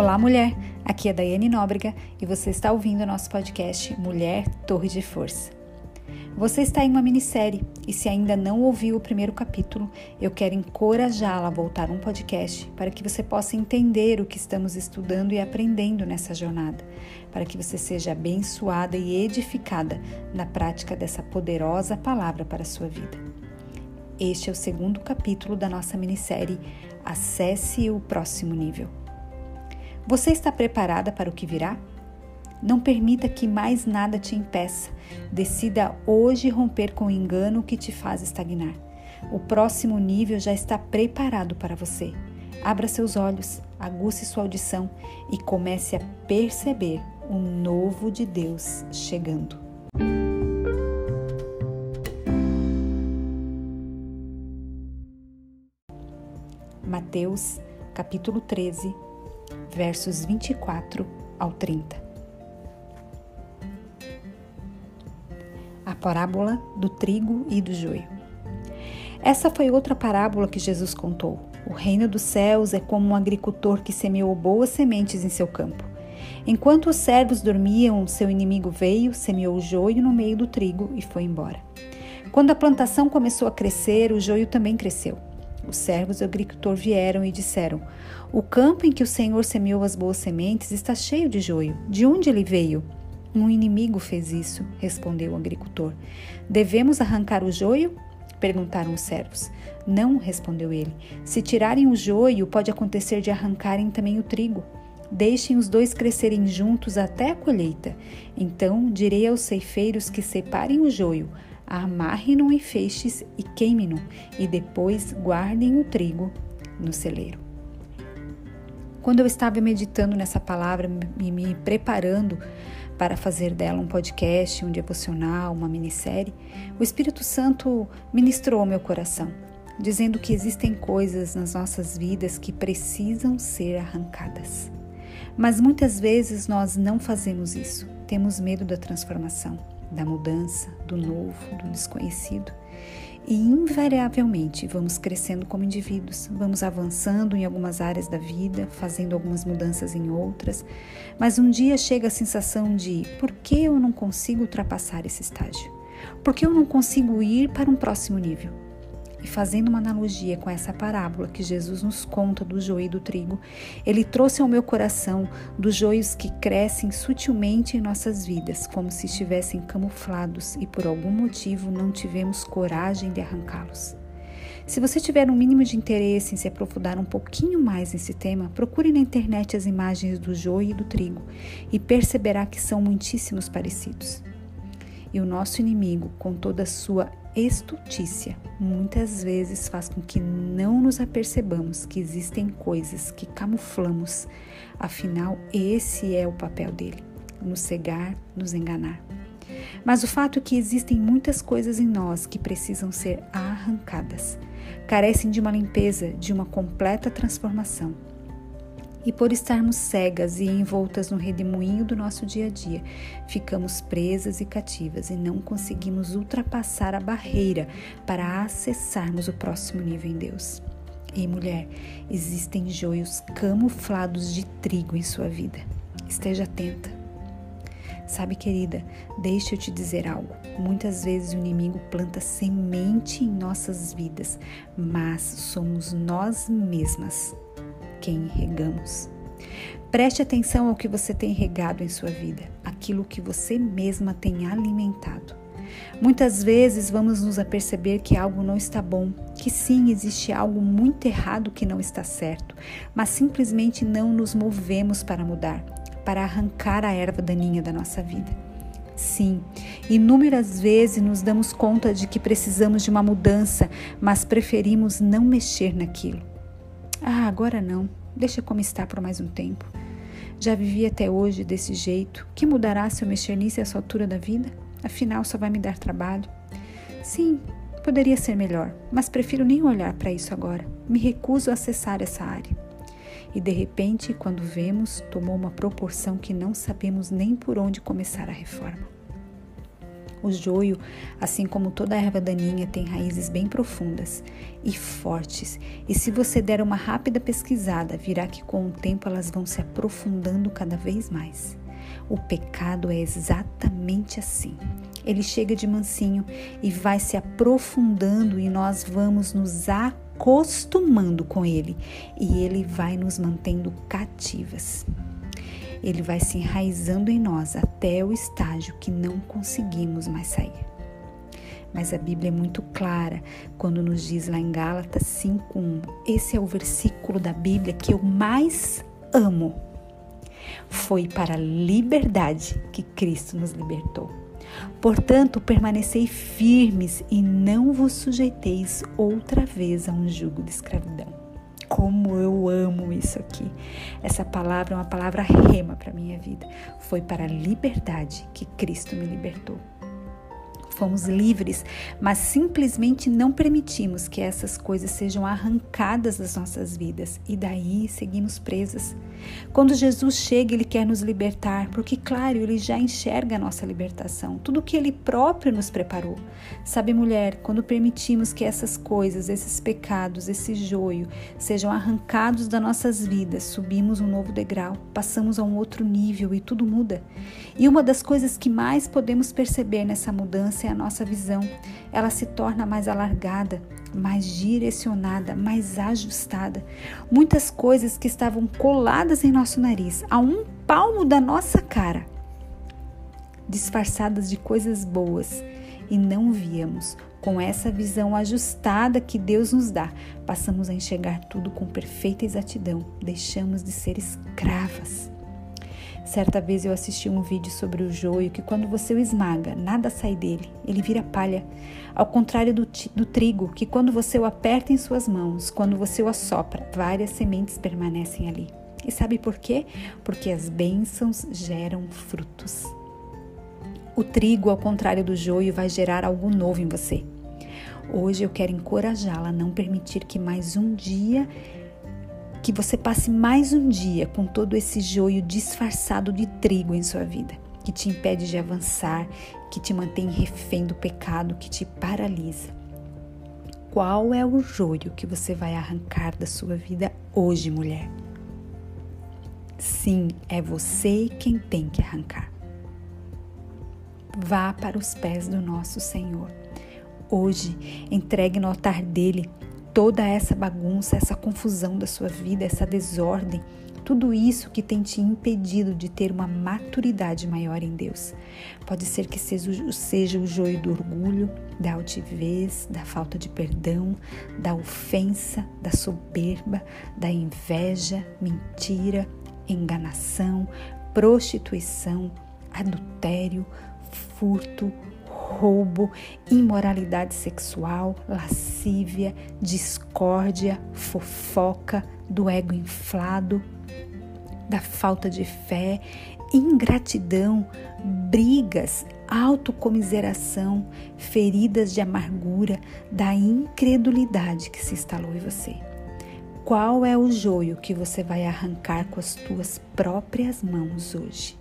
Olá, mulher! Aqui é Daiane Nóbrega e você está ouvindo o nosso podcast Mulher Torre de Força. Você está em uma minissérie e, se ainda não ouviu o primeiro capítulo, eu quero encorajá-la a voltar um podcast para que você possa entender o que estamos estudando e aprendendo nessa jornada, para que você seja abençoada e edificada na prática dessa poderosa palavra para a sua vida. Este é o segundo capítulo da nossa minissérie Acesse o Próximo Nível. Você está preparada para o que virá? Não permita que mais nada te impeça. Decida hoje romper com o engano que te faz estagnar. O próximo nível já está preparado para você. Abra seus olhos, aguce sua audição e comece a perceber o novo de Deus chegando. Mateus, capítulo 13, versos 24 ao 30. A parábola do trigo e do joio. Essa foi outra parábola que Jesus contou. O reino dos céus é como um agricultor que semeou boas sementes em seu campo. Enquanto os servos dormiam, seu inimigo veio, semeou o joio no meio do trigo e foi embora. Quando a plantação começou a crescer, o joio também cresceu. Os servos do agricultor vieram e disseram: O campo em que o Senhor semeou as boas sementes está cheio de joio. De onde ele veio? Um inimigo fez isso, respondeu o agricultor. Devemos arrancar o joio? perguntaram os servos. Não, respondeu ele. Se tirarem o joio, pode acontecer de arrancarem também o trigo. Deixem os dois crescerem juntos até a colheita. Então direi aos ceifeiros que separem o joio amarre-no em feixes e queime-no, e depois guardem o trigo no celeiro. Quando eu estava meditando nessa palavra e me preparando para fazer dela um podcast, um devocional, uma minissérie, o Espírito Santo ministrou meu coração, dizendo que existem coisas nas nossas vidas que precisam ser arrancadas. Mas muitas vezes nós não fazemos isso, temos medo da transformação da mudança, do novo, do desconhecido. E invariavelmente vamos crescendo como indivíduos, vamos avançando em algumas áreas da vida, fazendo algumas mudanças em outras, mas um dia chega a sensação de por que eu não consigo ultrapassar esse estágio? Por que eu não consigo ir para um próximo nível? E fazendo uma analogia com essa parábola que Jesus nos conta do joio e do trigo, ele trouxe ao meu coração dos joios que crescem sutilmente em nossas vidas, como se estivessem camuflados e por algum motivo não tivemos coragem de arrancá-los. Se você tiver um mínimo de interesse em se aprofundar um pouquinho mais nesse tema, procure na internet as imagens do joio e do trigo e perceberá que são muitíssimos parecidos. E o nosso inimigo, com toda a sua estutícia, muitas vezes faz com que não nos apercebamos que existem coisas que camuflamos. Afinal, esse é o papel dele: nos cegar, nos enganar. Mas o fato é que existem muitas coisas em nós que precisam ser arrancadas, carecem de uma limpeza, de uma completa transformação. E por estarmos cegas e envoltas no redemoinho do nosso dia a dia, ficamos presas e cativas e não conseguimos ultrapassar a barreira para acessarmos o próximo nível em Deus. E mulher, existem joios camuflados de trigo em sua vida. Esteja atenta. Sabe, querida, deixa eu te dizer algo. Muitas vezes o inimigo planta semente em nossas vidas, mas somos nós mesmas quem regamos. Preste atenção ao que você tem regado em sua vida, aquilo que você mesma tem alimentado. Muitas vezes vamos nos aperceber que algo não está bom, que sim, existe algo muito errado que não está certo, mas simplesmente não nos movemos para mudar, para arrancar a erva daninha da nossa vida. Sim, inúmeras vezes nos damos conta de que precisamos de uma mudança, mas preferimos não mexer naquilo. Ah, agora não. Deixa como está por mais um tempo. Já vivi até hoje desse jeito. Que mudará se eu mexer nisso a essa altura da vida? Afinal, só vai me dar trabalho. Sim, poderia ser melhor, mas prefiro nem olhar para isso agora. Me recuso a acessar essa área. E de repente, quando vemos, tomou uma proporção que não sabemos nem por onde começar a reforma. O joio, assim como toda erva daninha, tem raízes bem profundas e fortes, e se você der uma rápida pesquisada, virá que com o tempo elas vão se aprofundando cada vez mais. O pecado é exatamente assim. Ele chega de mansinho e vai se aprofundando e nós vamos nos acostumando com ele e ele vai nos mantendo cativas ele vai se enraizando em nós até o estágio que não conseguimos mais sair. Mas a Bíblia é muito clara quando nos diz lá em Gálatas 5:1. Esse é o versículo da Bíblia que eu mais amo. Foi para a liberdade que Cristo nos libertou. Portanto, permanecei firmes e não vos sujeiteis outra vez a um jugo de escravidão como eu amo isso aqui. Essa palavra é uma palavra rema para minha vida. Foi para a liberdade que Cristo me libertou fomos livres, mas simplesmente não permitimos que essas coisas sejam arrancadas das nossas vidas e daí seguimos presas. Quando Jesus chega, ele quer nos libertar, porque, claro, ele já enxerga a nossa libertação, tudo que ele próprio nos preparou. Sabe, mulher, quando permitimos que essas coisas, esses pecados, esse joio sejam arrancados das nossas vidas, subimos um novo degrau, passamos a um outro nível e tudo muda. E uma das coisas que mais podemos perceber nessa mudança é a nossa visão. Ela se torna mais alargada, mais direcionada, mais ajustada. Muitas coisas que estavam coladas em nosso nariz, a um palmo da nossa cara, disfarçadas de coisas boas, e não víamos. Com essa visão ajustada que Deus nos dá, passamos a enxergar tudo com perfeita exatidão, deixamos de ser escravas. Certa vez eu assisti um vídeo sobre o joio que quando você o esmaga, nada sai dele, ele vira palha. Ao contrário do, do trigo, que quando você o aperta em suas mãos, quando você o assopra, várias sementes permanecem ali. E sabe por quê? Porque as bênçãos geram frutos. O trigo, ao contrário do joio, vai gerar algo novo em você. Hoje eu quero encorajá-la a não permitir que mais um dia que você passe mais um dia com todo esse joio disfarçado de trigo em sua vida, que te impede de avançar, que te mantém refém do pecado, que te paralisa. Qual é o joio que você vai arrancar da sua vida hoje, mulher? Sim, é você quem tem que arrancar. Vá para os pés do nosso Senhor. Hoje, entregue no altar dele toda essa bagunça, essa confusão da sua vida, essa desordem, tudo isso que tem te impedido de ter uma maturidade maior em Deus. Pode ser que seja, o joio do orgulho, da altivez, da falta de perdão, da ofensa, da soberba, da inveja, mentira, enganação, prostituição, adultério, furto, roubo, imoralidade sexual, lascívia, discórdia, fofoca, do ego inflado, da falta de fé, ingratidão, brigas, autocomiseração, feridas de amargura, da incredulidade que se instalou em você. Qual é o joio que você vai arrancar com as tuas próprias mãos hoje?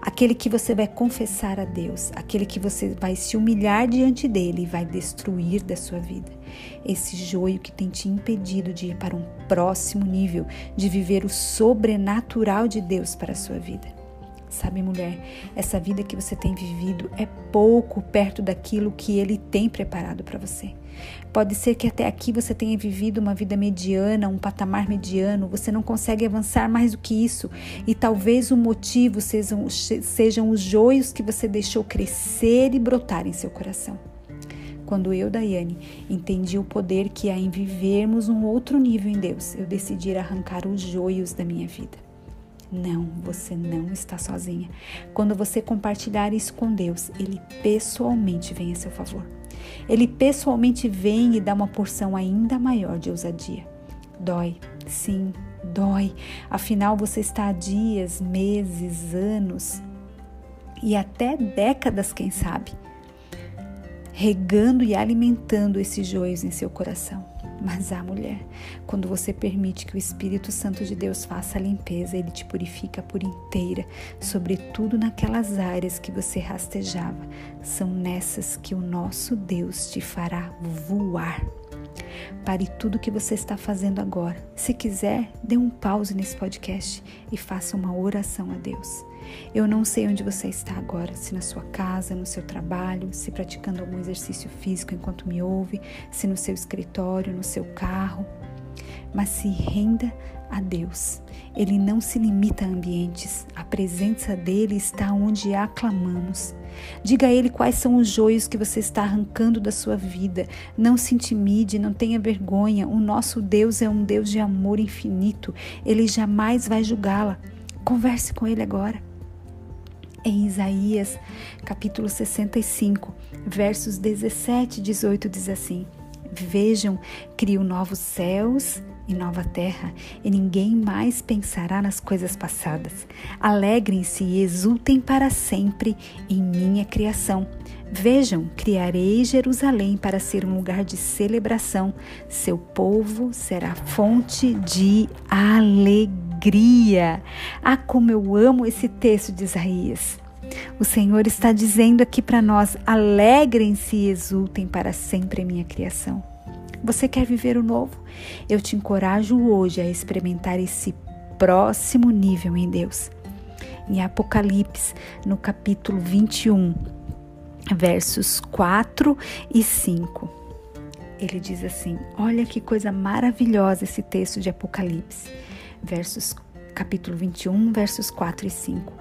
Aquele que você vai confessar a Deus, aquele que você vai se humilhar diante dele e vai destruir da sua vida. Esse joio que tem te impedido de ir para um próximo nível, de viver o sobrenatural de Deus para a sua vida. Sabe, mulher, essa vida que você tem vivido é pouco perto daquilo que ele tem preparado para você. Pode ser que até aqui você tenha vivido uma vida mediana, um patamar mediano, você não consegue avançar mais do que isso, e talvez o motivo sejam, sejam os joios que você deixou crescer e brotar em seu coração. Quando eu, Daiane, entendi o poder que há em vivermos um outro nível em Deus, eu decidi arrancar os joios da minha vida. Não, você não está sozinha. Quando você compartilhar isso com Deus, Ele pessoalmente vem a seu favor. Ele pessoalmente vem e dá uma porção ainda maior de ousadia. Dói, sim, dói. Afinal, você está há dias, meses, anos e até décadas, quem sabe, regando e alimentando esses joios em seu coração. Mas a mulher, quando você permite que o Espírito Santo de Deus faça a limpeza, ele te purifica por inteira, sobretudo naquelas áreas que você rastejava. São nessas que o nosso Deus te fará voar. Pare tudo o que você está fazendo agora. Se quiser, dê um pause nesse podcast e faça uma oração a Deus. Eu não sei onde você está agora, se na sua casa, no seu trabalho, se praticando algum exercício físico enquanto me ouve, se no seu escritório, no seu carro, mas se renda a Deus. Ele não se limita a ambientes, a presença dele está onde aclamamos. Diga a ele quais são os joios que você está arrancando da sua vida. Não se intimide, não tenha vergonha. O nosso Deus é um Deus de amor infinito. Ele jamais vai julgá-la. Converse com ele agora. Em Isaías, capítulo 65, versos 17 e 18 diz assim: Vejam, crio novos céus e nova terra, e ninguém mais pensará nas coisas passadas. Alegrem-se e exultem para sempre em minha criação. Vejam, criarei Jerusalém para ser um lugar de celebração. Seu povo será fonte de alegria. Ah, como eu amo esse texto de Isaías. O Senhor está dizendo aqui para nós: alegrem-se e exultem para sempre a minha criação. Você quer viver o novo? Eu te encorajo hoje a experimentar esse próximo nível em Deus. Em Apocalipse, no capítulo 21, versos 4 e 5. Ele diz assim: Olha que coisa maravilhosa esse texto de Apocalipse. Versos capítulo 21, versos 4 e 5.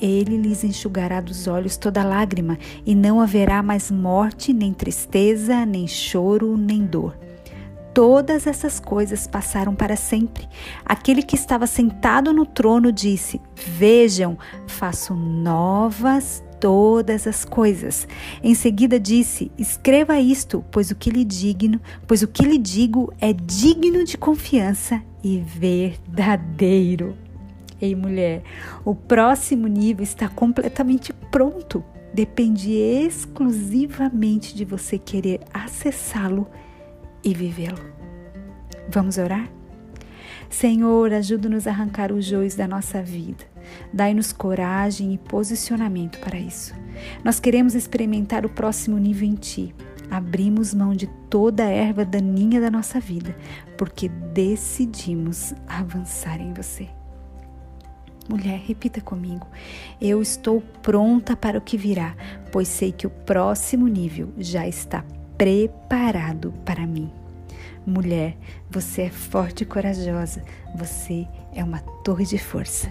Ele lhes enxugará dos olhos toda lágrima, e não haverá mais morte, nem tristeza, nem choro, nem dor. Todas essas coisas passaram para sempre. Aquele que estava sentado no trono disse: Vejam, faço novas todas as coisas. Em seguida disse: Escreva isto, pois o que lhe digno, pois o que lhe digo é digno de confiança e verdadeiro. Ei, mulher, o próximo nível está completamente pronto. Depende exclusivamente de você querer acessá-lo e vivê-lo. Vamos orar? Senhor, ajuda-nos a arrancar os joios da nossa vida. Dai-nos coragem e posicionamento para isso. Nós queremos experimentar o próximo nível em Ti. Abrimos mão de toda a erva daninha da nossa vida, porque decidimos avançar em Você. Mulher, repita comigo. Eu estou pronta para o que virá, pois sei que o próximo nível já está preparado para mim. Mulher, você é forte e corajosa. Você é uma torre de força.